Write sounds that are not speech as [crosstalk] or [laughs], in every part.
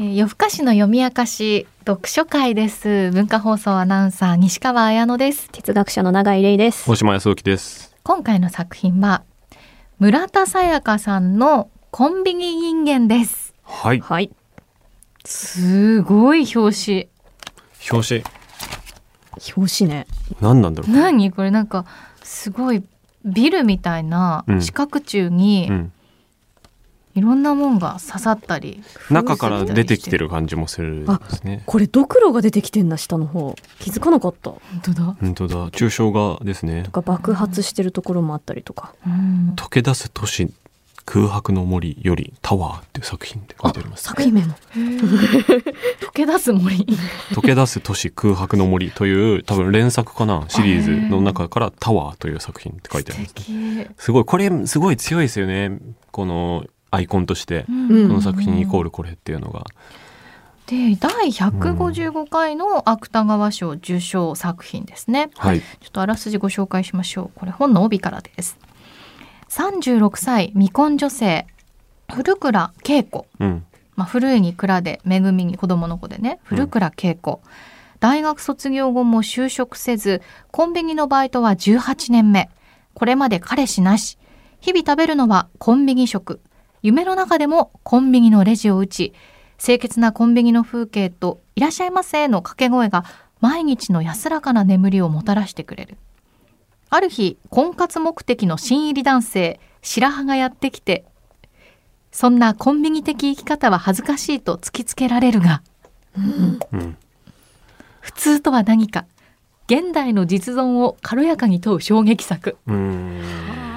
えー夜更かしの読み明かし読書会です。文化放送アナウンサー西川彩乃です。哲学者の永井玲です。大島康之です。今回の作品は村田沙耶香さんのコンビニ人間です。はい。はい。すごい表表紙、表紙ね。何なんだろ紙何？これなんかすごいビルみたいなうん。四角柱にう。うん。いろんなもんが刺さったり中から出てきてるる感じもするすね。これドクロが出てきてんだ下の方気づかなかった本当だ、本当だ。抽象画ですねと。か爆発してるところもあったりとかうん、溶け出す都市空白の森よりタワーっていう作品って書いてあります。作品名も [laughs] 溶け出す森溶け出す都市空白の森という多分連作かなシリーズの中からタワーという作品って書いてあります。素敵すごいこれすごい強いですよね。このアイコンとしてうん。この作品イコールこれっていうのが。で第155回の芥川賞受賞作品ですね、はい。ちょっとあらすじご紹介しましょう。これ本の帯からです。36歳未婚女性古倉恵子。うん。まあ、古いに蔵で恵みに子供の子でね。古倉恵子、大学卒業後も就職せずコンビニのバイトは18年目。これまで彼氏なし。日々食べるのはコンビニ食夢の中でもコンビニのレジを打ち清潔なコンビニの風景と「いらっしゃいませ」の掛け声が毎日の安らかな眠りをもたらしてくれるある日婚活目的の新入り男性白羽がやってきてそんなコンビニ的生き方は恥ずかしいと突きつけられるがうん。普通とは何か現代の実存を軽やかに問う衝撃作うーん。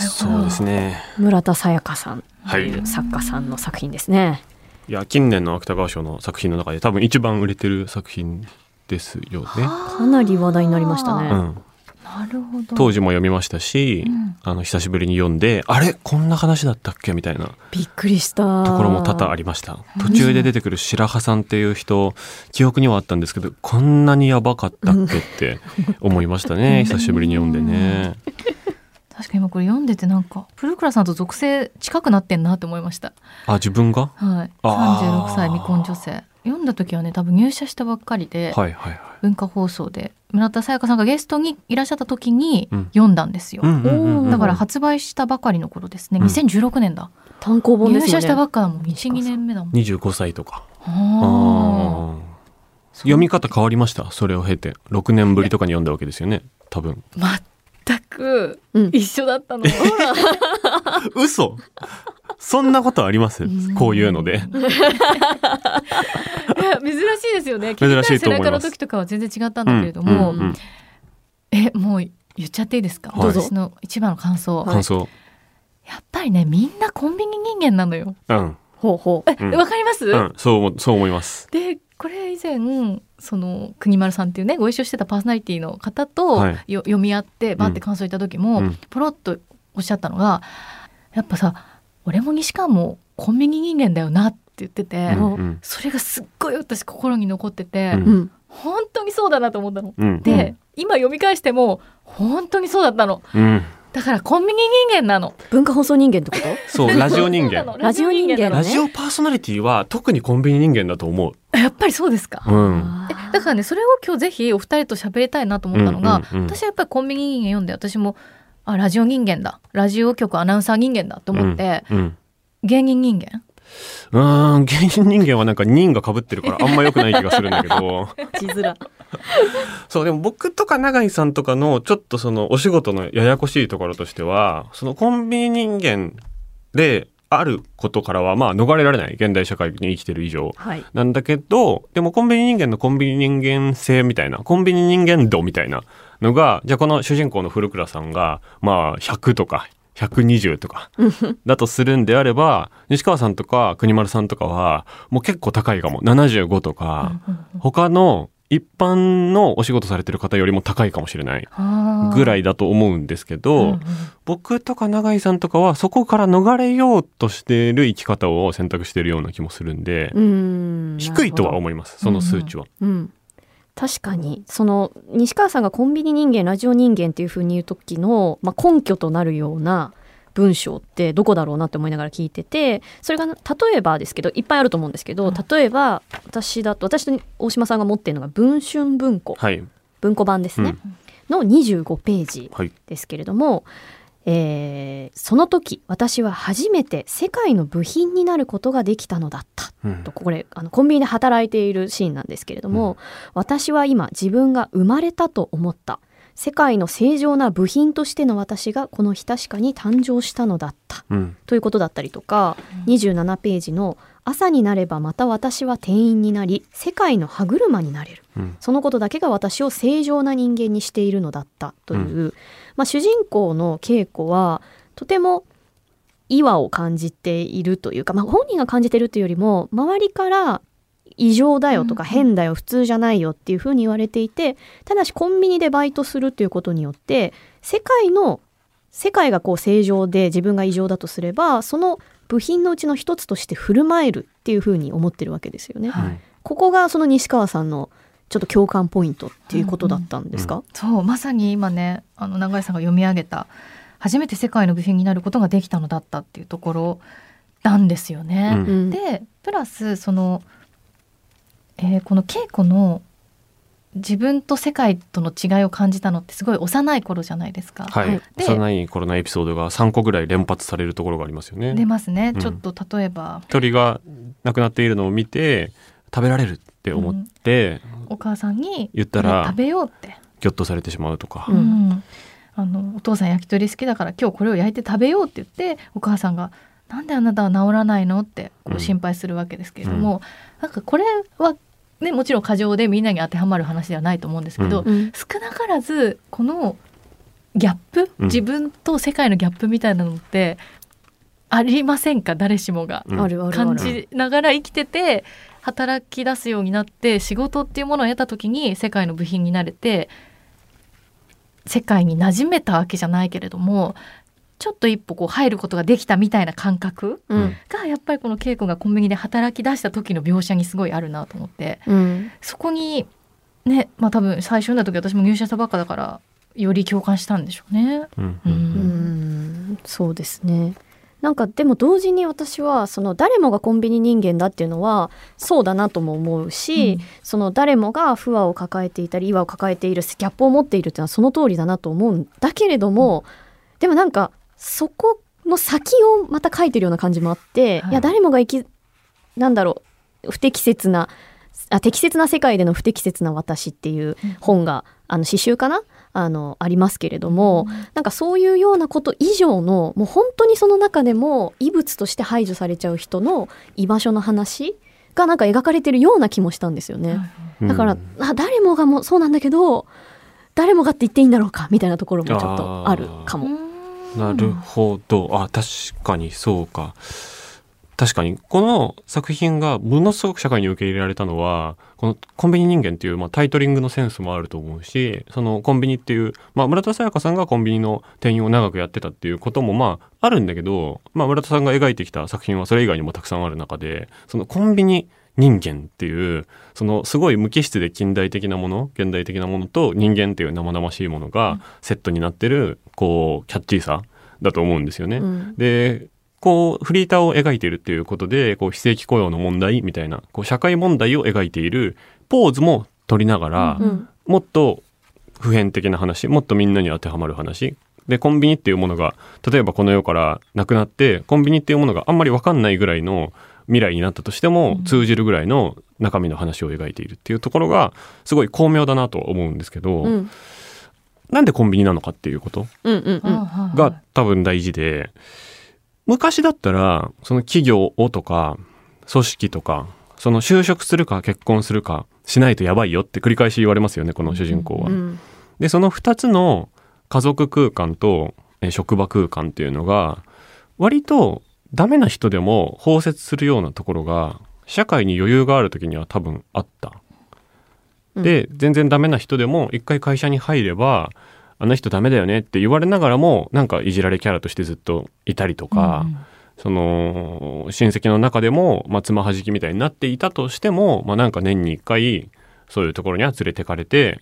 そうですね。村田沙耶香さんはい。とい。う作家さんの作品ですね。いや近年の芥川賞の作品の中で多分一番売れてる作品ですよね。かなり話題になりましたね。うん、なるほど。当時も読みましたし、うん。あの久しぶりに読んであれ？こんな話だったっけ？みたいな。びっくりした。ところも多々ありました。途中で出てくる白羽さんっていう人記憶にはあったんですけどこんなにやばかったっけって思いましたね。久しぶりに読んでね確かに今これ読んでてなんか古倉さんと属性近くなってんなって思いました。あ自分が？はい。あー。36歳未婚女性。読んだ時はね多分入社したばっかりで、はいはいはい。文化放送で村田沙耶香さんがゲストにいらっしゃった時にうん。読んだんですよ、だから発売したばかりの頃ですね。うん。2016年だ、単行本で入社したばっかだもん。12年目だもん。25歳とか。ああー。読み方変わりました？それを経て。6年ぶりとかに読んだわけですよね。多分。ー全くうん。一緒だったの、[laughs] 嘘。そんなことあります？うん。こういうので。[laughs] いや珍しいですよね。珍しいと思います。聞きたい背中の時とかは全然違ったんだけれども、うんうんえもう言っちゃっていいですか、はい。私の一番の感想、はい感想やっぱりねみんなコンビニ人間なのよ。うん。ほうほう。えうん。わ、かります、うん。そう思そう思います。でこれ以前その国丸さんっていうねご一緒してたパーソナリティの方と、はい。よ読み合ってバーって感想言った時も、うん。ポロッとおっしゃったのがやっぱさ俺も西川もコンビニ人間だよなって言ってて、うんうん。それがすっごい私心に残ってて、うん。うん。本当にそうだなと思ったの。うん。で、今読み返しても本当にそうだったの。うんだからコンビニ人間なの。文化放送人間ってこと？そうラジオ人間。ラジオ人間ラジオパーソナリティは特にコンビニ人間だと思う。やっぱりそうですか。うん。あだからねそれを今日ぜひお二人と喋りたいなと思ったのが、うんうんうん私はやっぱりコンビニ人間読んで私もあラジオ人間だ。ラジオ局アナウンサー人間だと思って、うんうん。芸人人間？うーん芸人人間はなんか人が被ってるからあんま良くない気がするんだけど。[laughs] 字面 [laughs] そうでも僕とか永井さんとかのちょっとそのお仕事のややこしいところとしてはそのコンビニ人間であることからはまあ逃れられない現代社会に生きてる以上はい。なんだけどでもコンビニ人間のコンビニ人間性みたいなコンビニ人間度みたいなのがじゃあこの主人公の古倉さんがまあ100とか120とか [laughs] だとするんであれば西川さんとか国丸さんとかはもう結構高いかも。75とか。他の一般のお仕事されてる方よりも高いかもしれないぐらいいだと思うんですけど、僕とか永井さんとかはそこから逃れようとしている生き方を選択しているような気もするんで、うん。低いとはう、思いますその数値は。うん、確かにその西川さんがコンビニ人間ラジオ人間っていうふうに言う時の、まあ、根拠となるような文章ってどこだろうなって思いながら聞いててそれが例えばですけどいっぱいあると思うんですけどうん。例えば私だと私と大島さんが持ってるのが文春文庫。はい。文庫版ですね、の25ページはい。ですけれども、えーその時私は初めて世界の部品になることができたのだった。うん。とこれあのコンビニで働いているシーンなんですけれども、私は今自分が生まれたと思った世界の正常な部品としての私がこの日確かに誕生したのだった。うん。ということだったりとか、27ページの「朝になればまた私は店員になり世界の歯車になれる」うん。そのことだけが私を正常な人間にしているのだったという、まあ、主人公の稽古はとても違和を感じているというか、まあ、本人が感じてるというよりも周りから異常だよとかうん変だよ普通じゃないよっていうふうに言われていてただしコンビニでバイトするということによって世界の世界がこう正常で自分が異常だとすればその部品のうちの一つとして振る舞えるっていうふうに思ってるわけですよね。はい。ここがその西川さんのちょっと共感ポイントっていうことだったんですか、そうまさに今ねあの永井さんが読み上げた初めて世界の部品になることができたのだったっていうところなんですよね。うんうん。でプラスその、えーこの稽古の自分と世界との違いを感じたのってすごい幼い頃じゃないですか。はい、幼い頃のエピソードが3個ぐらい連発されるところがありますよね。出ますね、うん。ちょっと例えば。鳥が亡くなっているのを見て食べられるって思って、お母さんに言ったら食べようって、ギョッとされてしまうとか、うん。うんあのお父さん焼き鳥好きだから今日これを焼いて食べようって言ってお母さんが「なんであなたは治らないの?」ってこうん。う心配するわけですけれども、なんかこれはねもちろん過剰でみんなに当てはまる話ではないと思うんですけど、うん。うん。少なからずこのギャップ、うん。自分と世界のギャップみたいなのってありませんか？誰しもが。うん。感じながら生きてて働き出すようになって仕事っていうものを得た時に世界の部品になれて世界に馴染めたわけじゃないけれどもちょっと一歩こう入ることができたみたいな感覚うん。がやっぱりこの稽古がコンビニで働き出した時の描写にすごいあるなと思って。うん。そこにねまあ多分最初読んだ時私も入社したばっかだからより共感したんでしょうね。うん。ううん。うん。んそうですね。なんかでも同時に私はその誰もがコンビニ人間だっていうのはそうだなとも思うし、うん。その誰もが不和を抱えていたり違和を抱えているギャップを持っているっていうのはその通りだなと思うんだけれども、でもなんかそこの先をまた書いてるような感じもあって、はい。い、や誰もが生きなんだろう不適切なあ適切な世界での不適切な私っていう本があの詩集かな？あのありますけれども、なんかそういうようなこと以上のもう本当にその中でも異物として排除されちゃう人の居場所の話がなんか描かれてるような気もしたんですよね。だから、あ誰もがもうそうなんだけど誰もがって言っていいんだろうか？みたいなところもちょっとあるかも。なるほど。あ確かにそうか。確かに。この作品がものすごく社会に受け入れられたのはこの「コンビニ人間」っていう、まあ、タイトリングのセンスもあると思うしそのコンビニっていう、まあ、村田沙耶香さんがコンビニの店員を長くやってたっていうこともまああるんだけど、まあ、村田さんが描いてきた作品はそれ以外にもたくさんある中でそのコンビニ人間っていうそのすごい無機質で近代的なもの現代的なものと人間っていう生々しいものがセットになってるこうキャッチーさだと思うんですよね。うん。でこうフリーターを描いているっていうことでこう非正規雇用の問題みたいなこう社会問題を描いているポーズも取りながら、うん。もっと普遍的な話もっとみんなに当てはまる話。でコンビニっていうものが例えばこの世からなくなってコンビニっていうものがあんまり分かんないぐらいの未来になったとしてもうん。通じるぐらいの中身の話を描いているっていうところがすごい巧妙だなと思うんですけど、うん。なんでコンビニなのかっていうことうんうんうん。が多分大事で昔だったらその企業をとか組織とかその就職するか結婚するかしないとやばいよって繰り返し言われますよねこの主人公は。うんでその2つの家族空間とえー職場空間っていうのが割とダメな人でも包摂するようなところが社会に余裕がある時には多分あった。うんで全然ダメな人でも一回会社に入ればあの人ダメだよねって言われながらもなんかいじられキャラとしてずっといたりとか、その親戚の中でもまあつまはじきみたいになっていたとしても、まあ、なんか年に一回そういうところには連れてかれて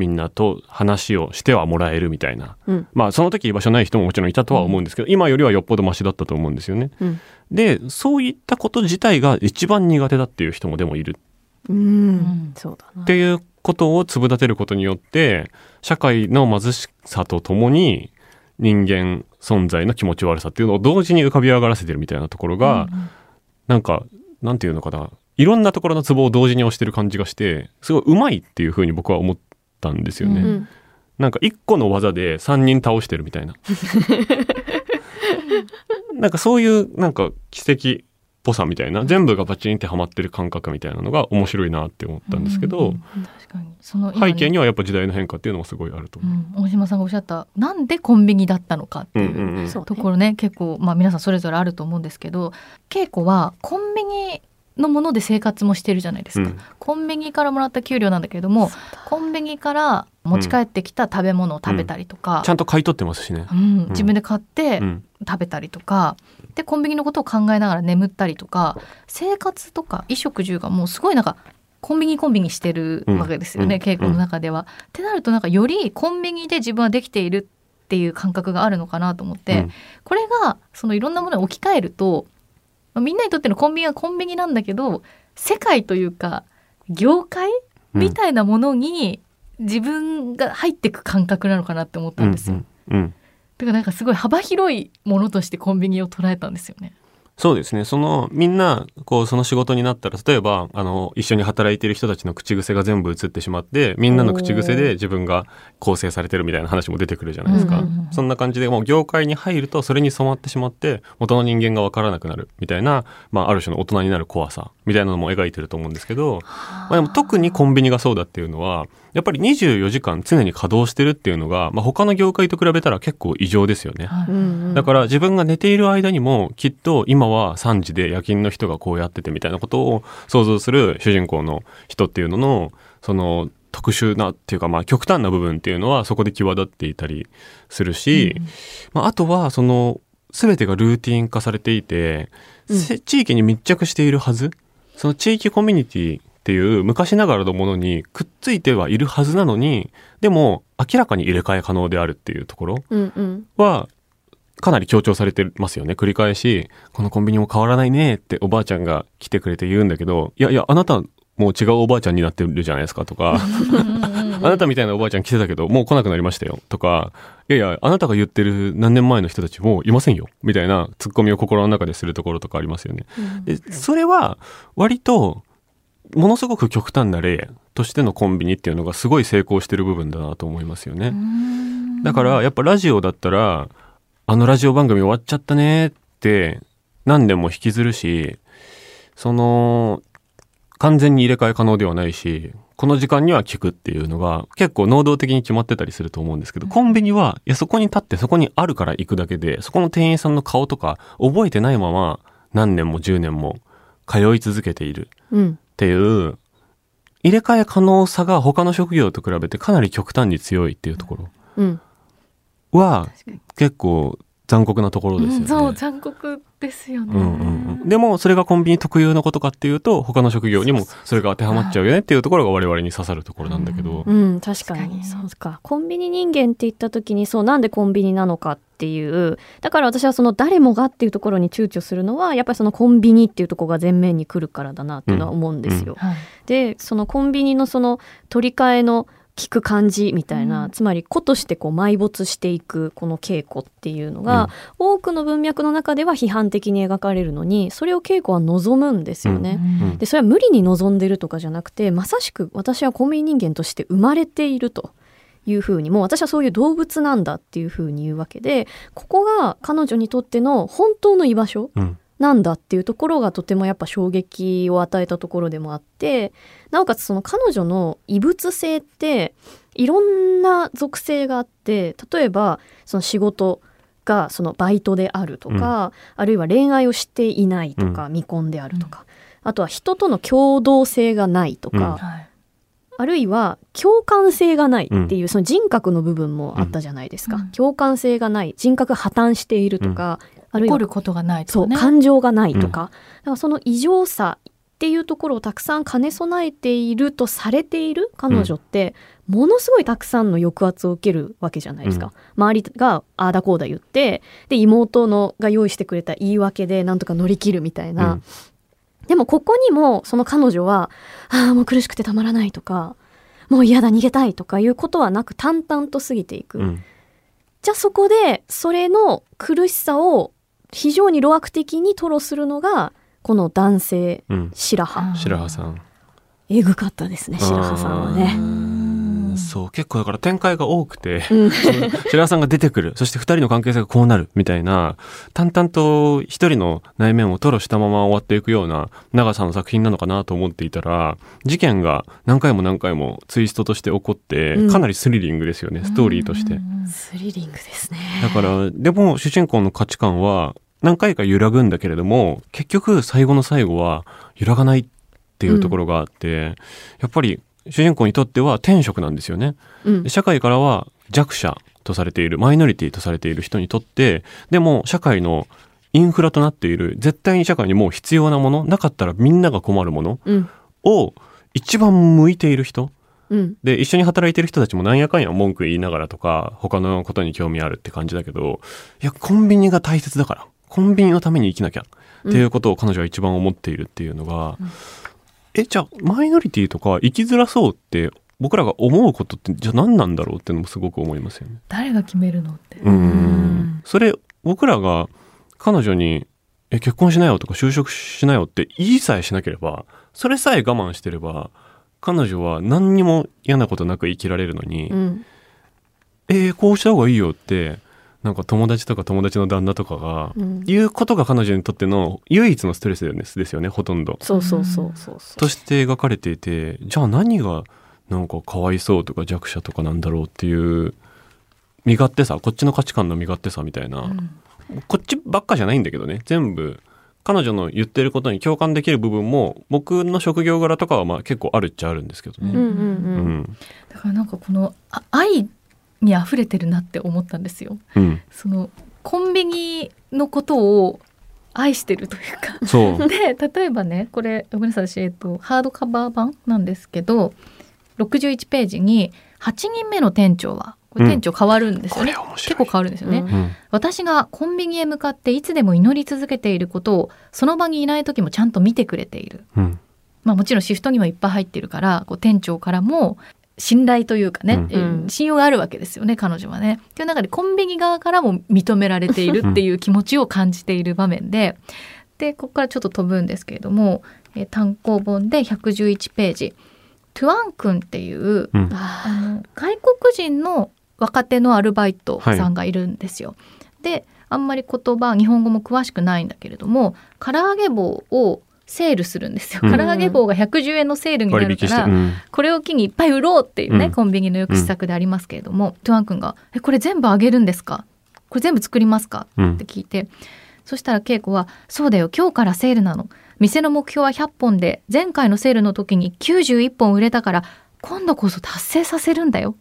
みんなと話をしてはもらえるみたいな。うん。まあその時居場所ない人ももちろんいたとは思うんですけど、今よりはよっぽどマシだったと思うんですよね。うん。で、そういったこと自体が一番苦手だっていう人もでもいる。うん。んそうだな。っていうことを粒立てることによって社会の貧しさとともに人間存在の気持ち悪さっていうのを同時に浮かび上がらせてるみたいなところが、なんかなんていうのかな。いろんなところのツボを同時に押してる感じがしてすごいうまいっていうふうに僕は思ったんですよね。うん。うんなんか一個の技で三人倒してるみたいな。[laughs] なんかそういうなんか奇跡っぽさみたいな全部がバチンってはまってる感覚みたいなのが面白いなって思ったんですけど、確かに。その今ね。背景にはやっぱ時代の変化っていうのもすごいあるとう。思う。ん、大島さんがおっしゃったなんでコンビニだったのかっていう、うんうんうん。そうね。ところね結構、まあ、皆さんそれぞれあると思うんですけど稽古はコンビニのもので生活もしてるじゃないですか、うん。コンビニからもらった給料なんだけれどもコンビニから持ち帰ってきた食べ物を食べたりとかち、ゃんと買い取ってますしね。うん。自分で買ってうん。食べたりとか、でコンビニのことを考えながら眠ったりとか生活とか衣食住がもうすごいなんかコンビニコンビニしてるわけですよね、うん。稽古の中では。ってなるとなんかよりコンビニで自分はできているっていう感覚があるのかなと思って、うん。これがそのいろんなものに置き換えると、まあみんなにとってのコンビニはコンビニなんだけど世界というか業界みたいなものに自分が入っていく感覚なのかなって思ったんですよ。うんうんうんだからなんかすごい幅広いものとしてコンビニを捉えたんですよね。そうですね。その、みんな、こう、その仕事になったら、例えば、あの、一緒に働いている人たちの口癖が全部移ってしまって、みんなの口癖で自分が構成されてるみたいな話も出てくるじゃないですか。そんな感じで、もう業界に入ると、それに染まってしまって、元の人間がわからなくなるみたいな、まあ、ある種の大人になる怖さみたいなのも描いてると思うんですけど、まあ、でも特にコンビニがそうだっていうのは、やっぱり24時間常に稼働してるっていうのが、まあ、他の業界と比べたら結構異常ですよね。はい。うんうん。だから自分が寝ている間にもきっと今は3時で夜勤の人がこうやっててみたいなことを想像する主人公の人っていうののその特殊なっていうかまあ極端な部分っていうのはそこで際立っていたりするし、まあ、あとはその全てがルーティン化されていて、うん。せ地域に密着しているはず。その地域コミュニティっていう昔ながらのものにくっついてはいるはずなのにでも明らかに入れ替え可能であるっていうところはかなり強調されてますよね。繰り返し、このコンビニも変わらないねっておばあちゃんが来てくれて言うんだけど、いやいや、あなたもう違うおばあちゃんになってるじゃないですかとか、あなたみたいなおばあちゃん来てたけど、もう来なくなりましたよとか、いやいや、あなたが言ってる何年前の人たちもういませんよみたいなツッコミを心の中でするところとかありますよね。で、それは割と、ものすごく極端な例としてのコンビニっていうのがすごい成功してる部分だなと思いますよね。だからやっぱラジオだったら、あのラジオ番組終わっちゃったねって何年も引きずるし、その、完全に入れ替え可能ではないし、この時間には聞くっていうのが結構能動的に決まってたりすると思うんですけど、コンビニは、いや、そこに立ってそこにあるから行くだけで、そこの店員さんの顔とか覚えてないまま何年も10年も通い続けている。うんっていう、入れ替え可能さが他の職業と比べてかなり極端に強いっていうところ。うんは結構残酷なところですよね。うんそう残酷ですよね。うんうんうん、でもそれがコンビニ特有のことかっていうと他の職業にもそれが当てはまっちゃうよねっていうところが我々に刺さるところなんだけど、うん、確かに。確かにそうか。コンビニ人間って言った時にそうなんでコンビニなのかっていう。だから私はその誰もがっていうところに躊躇するのはやっぱりそのコンビニっていうところが前面に来るからだなっていうのは思うんですよ。はい。でそのコンビニのその取り替えの聞く感じみたいな、うん。つまり子としてこう埋没していくこの稽古っていうのが、多くの文脈の中では批判的に描かれるのにそれを稽古は望むんですよね。うん。でそれは無理に望んでるとかじゃなくてまさしく私はコンビニ人間として生まれているというふうにもう私はそういう動物なんだっていうふうに言うわけでここが彼女にとっての本当の居場所うんなんだっていうところがとてもやっぱ衝撃を与えたところでもあってなおかつその彼女の異物性っていろんな属性があって例えばその仕事がそのバイトであるとか、あるいは恋愛をしていないとか、未婚であるとか、あとは人との共同性がないとか、あるいは共感性がないっていう、その人格の部分もあったじゃないですか、うん。共感性がない人格破綻しているとか、あるいは怒ることがないとかね。そう感情がないとか,、だからその異常さっていうところをたくさん兼ね備えているとされている彼女って、ものすごいたくさんの抑圧を受けるわけじゃないですか、うん。周りがああだこうだ言ってで妹のが用意してくれた言い訳でなんとか乗り切るみたいな、うん。でもここにもその彼女は「ああもう苦しくてたまらない」とか「もう嫌だ逃げたい」とかいうことはなく淡々と過ぎていく、うん。じゃあそこでそれの苦しさを非常に路悪的に吐露するのがこの男性うん。白羽。白羽さん。えぐかったですね白羽さんはね。そう結構だから展開が多くてうん。[laughs] 白羽さんが出てくる。そして二人の関係性がこうなるみたいな淡々と一人の内面を吐露したまま終わっていくような長さの作品なのかなと思っていたら事件が何回も何回もツイストとして起こってうん。かなりスリリングですよね、ストーリーとして。スリリングですね。だからでも主人公の価値観は何回か揺らぐんだけれども結局最後の最後は揺らがないっていうところがあって、やっぱり主人公にとっては天職なんですよね。うん。で社会からは弱者とされているマイノリティとされている人にとってでも社会のインフラとなっている絶対に社会にもう必要なものなかったらみんなが困るものうん。を一番向いている人。うん。で一緒に働いてる人たちもなんやかんや文句言いながらとか他のことに興味あるって感じだけどいやコンビニが大切だからコンビニのために生きなきゃっていうことを彼女は一番思っているっていうのが、えじゃあマイノリティとか生きづらそうって僕らが思うことってじゃあ何なんだろうっていうのもすごく思いますよね。誰が決めるのって。うんそれ僕らが彼女に「え結婚しなよ」とか「就職しなよ」って言いさえしなければそれさえ我慢してれば彼女は何にも嫌なことなく生きられるのに「うんえーこうした方がいいよ」ってなんか友達とか友達の旦那とかがうん言うことが彼女にとっての唯一のストレスですよねほとんど。そうそうそうそう。として描かれていてじゃあ何がなんかかわいそうとか弱者とかなんだろうっていう身勝手さこっちの価値観の身勝手さみたいな、こっちばっかじゃないんだけどね全部彼女の言ってることに共感できる部分も僕の職業柄とかはまあ結構あるっちゃあるんですけどね。うんうんううん。んだからなんかこのあ愛に溢れてるなって思ったんですよ。うん。そのコンビニのことを愛してるというか。[laughs] で例えばねこれごめんなさい私、えっと、ハードカバー版なんですけど61ページに8人目の店長は店長変わるんですよね、これ面白い。結構変わるんですよね、うんうん。私がコンビニへ向かっていつでも祈り続けていることをその場にいない時もちゃんと見てくれている。うん。まあもちろんシフトにもいっぱい入ってるからこう店長からも信頼というかね、うん。えー信用があるわけですよね彼女はね。という中でコンビニ側からも認められているっていう気持ちを感じている場面ででここからちょっと飛ぶんですけれども、えー単行本で111ページ「トゥアン君」っていううん。あの外国人の若手のアルバイトさんがいるんですよ。であんまり言葉日本語も詳しくないんだけれども唐揚げ棒をセールするんですよ。うん。唐揚げ棒が110円のセールにな割るから、うん。これを機にいっぱい売ろうっていうね、うん。コンビニの抑止策でありますけれども、トゥアン君が「えこれ全部あげるんですか？これ全部作りますか?」うん。って聞いてそしたら恵子は「そうだよ今日からセールなの。店の目標は100本で前回のセールの時に91本売れたから今度こそ達成させるんだよ」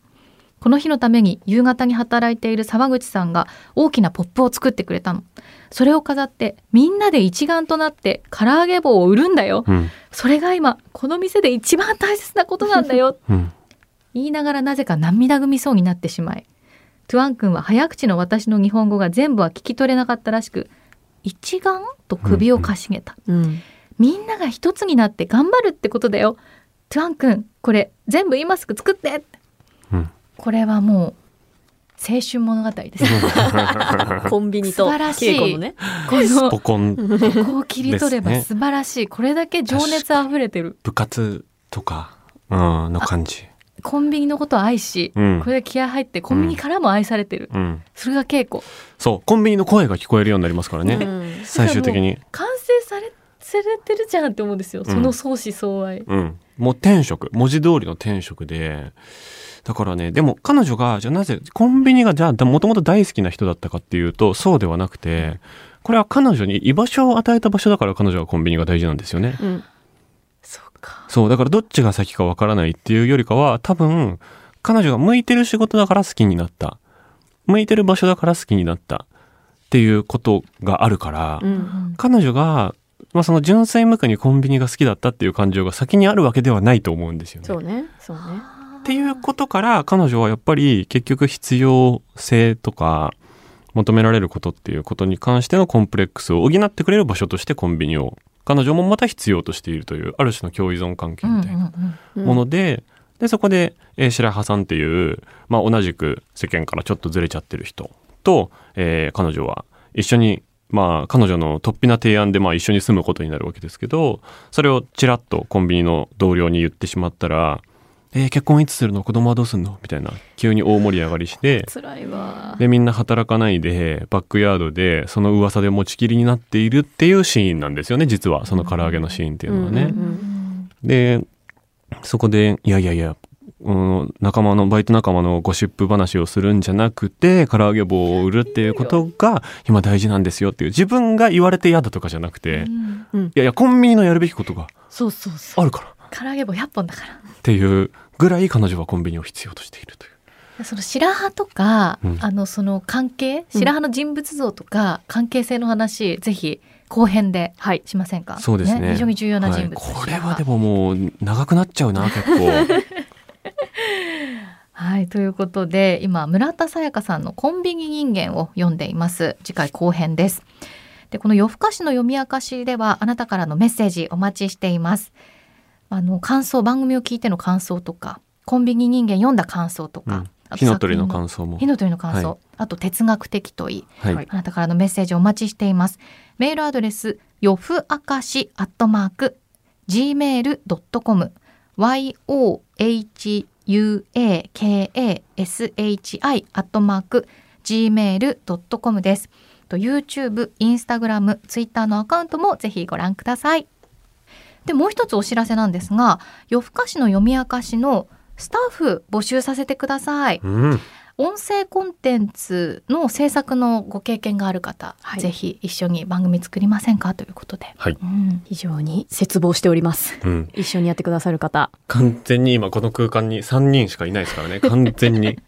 この日のために夕方に働いている沢口さんが大きなポップを作ってくれたの。それを飾ってみんなで一丸となって唐揚げ棒を売るんだよ。うん。それが今この店で一番大切なことなんだよ。[laughs] うん。言いながらなぜか涙ぐみそうになってしまい。トゥアン君は早口の私の日本語が全部は聞き取れなかったらしく一丸と首をかしげた、うん。みんなが一つになって頑張るってことだよ。トゥアン君これ全部今すぐ作って。うんこれはもう青春物語です。[laughs] コンビニと素晴らしい。稽古のね。このポコン。ここを切り取れば素晴らしい、これだけ情熱あふれてる。部活とか、うん、の感じ。コンビニのことを愛し、うん。これで気合入ってコンビニからも愛されてる、うん、それが稽古。そうコンビニの声が聞こえるようになりますからね、うん。最終的に、完成されされてるじゃんって思うんですよ、うん。その相思相愛。うん、もう天職文字通りの天職でだからねでも彼女がじゃあなぜコンビニがじゃあもともと大好きな人だったかっていうとそうではなくてこれは彼女に居場所を与えた場所だから彼女はコンビニが大事なんですよね。うん。そうか。そうだからどっちが先かわからないっていうよりかは多分彼女が向いてる仕事だから好きになった。向いてる場所だから好きになった。っていうことがあるから、うん。彼女がまあ、その純粋無垢にコンビニが好きだったっていう感情が先にあるわけではないと思うんですよね。そうね。そうねっていうことから彼女はやっぱり結局必要性とか求められることっていうことに関してのコンプレックスを補ってくれる場所としてコンビニを彼女もまた必要としているというある種の共依存関係みたいなうんもので,、でそこで、えー白羽さんっていう、まあ、同じく世間からちょっとずれちゃってる人と、えー彼女は一緒にまあ彼女の突飛な提案でまあ一緒に住むことになるわけですけどそれをちらっとコンビニの同僚に言ってしまったら「えー結婚いつするの？子供はどうすんの?」みたいな。急に大盛り上がりして。辛いわ。でみんな働かないでバックヤードでその噂で持ちきりになっているっていうシーンなんですよね実は。その唐揚げのシーンっていうのはね。うんうんでそこでいやいやいやうん仲間のバイト仲間のゴシップ話をするんじゃなくて唐揚げ棒を売るっていうことが今大事なんですよっていう自分が言われて嫌だとかじゃなくて、いやいやコンビニのやるべきことがそうそうそあるから。っ唐揚げ棒100本だからていうぐらい彼女はコンビニを必要としているという。その白羽とか、うん。あのその関係白羽の人物像とか関係性の話、ぜひ後編ではい。しませんか？そうですね。非常に重要な人物、はい。これはでももう長くなっちゃうな結構。[laughs] はいということで今村田沙耶香さんの「コンビニ人間」を読んでいます。次回後編です。でこの夜更かしの読み明かしではあなたからのメッセージお待ちしていますあの感想番組を聞いての感想とかコンビニ人間読んだ感想とか、うん。あと火の鳥の感想も。火の鳥の感想、はい。あと哲学的問いはい、はい。あなたからのメッセージお待ちしています。メールアドレス、よふあかしアットマーク、gmail.com、yohuakashi アットマーク、gmail.com です。と YouTube、Instagram、Twitter のアカウントもぜひご覧ください。で、もう一つお知らせなんですが、夜更かしの読み明かしのスタッフ募集させてください。うん。音声コンテンツの制作のご経験がある方、はい。ぜひ一緒に番組作りませんかということで、はい。うん。非常に絶望しております。うん、一緒にやってくださる方。完全に今この空間に3人しかいないですからね。完全に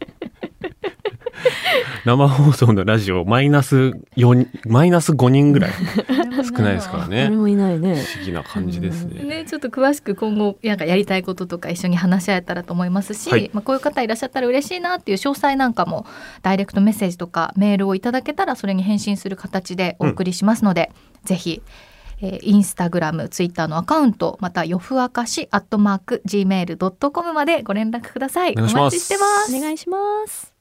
生放送のラジオマイナス4マイナス5人ぐらい。[laughs] 少ないですからね。誰もいないね。不思議な感じですね。ね、ちょっと詳しく今後なんかやりたいこととか一緒に話し合えたらと思いますし、はい。まあ、こういう方いらっしゃったら嬉しいなっていう詳細なんかもダイレクトメッセージとかメールをいただけたらそれに返信する形でお送りしますので、ぜひ、えーインスタグラムツイッターのアカウントまたよふあかしアットマーク gmail.com までご連絡ください。お待ちしてます。お願いします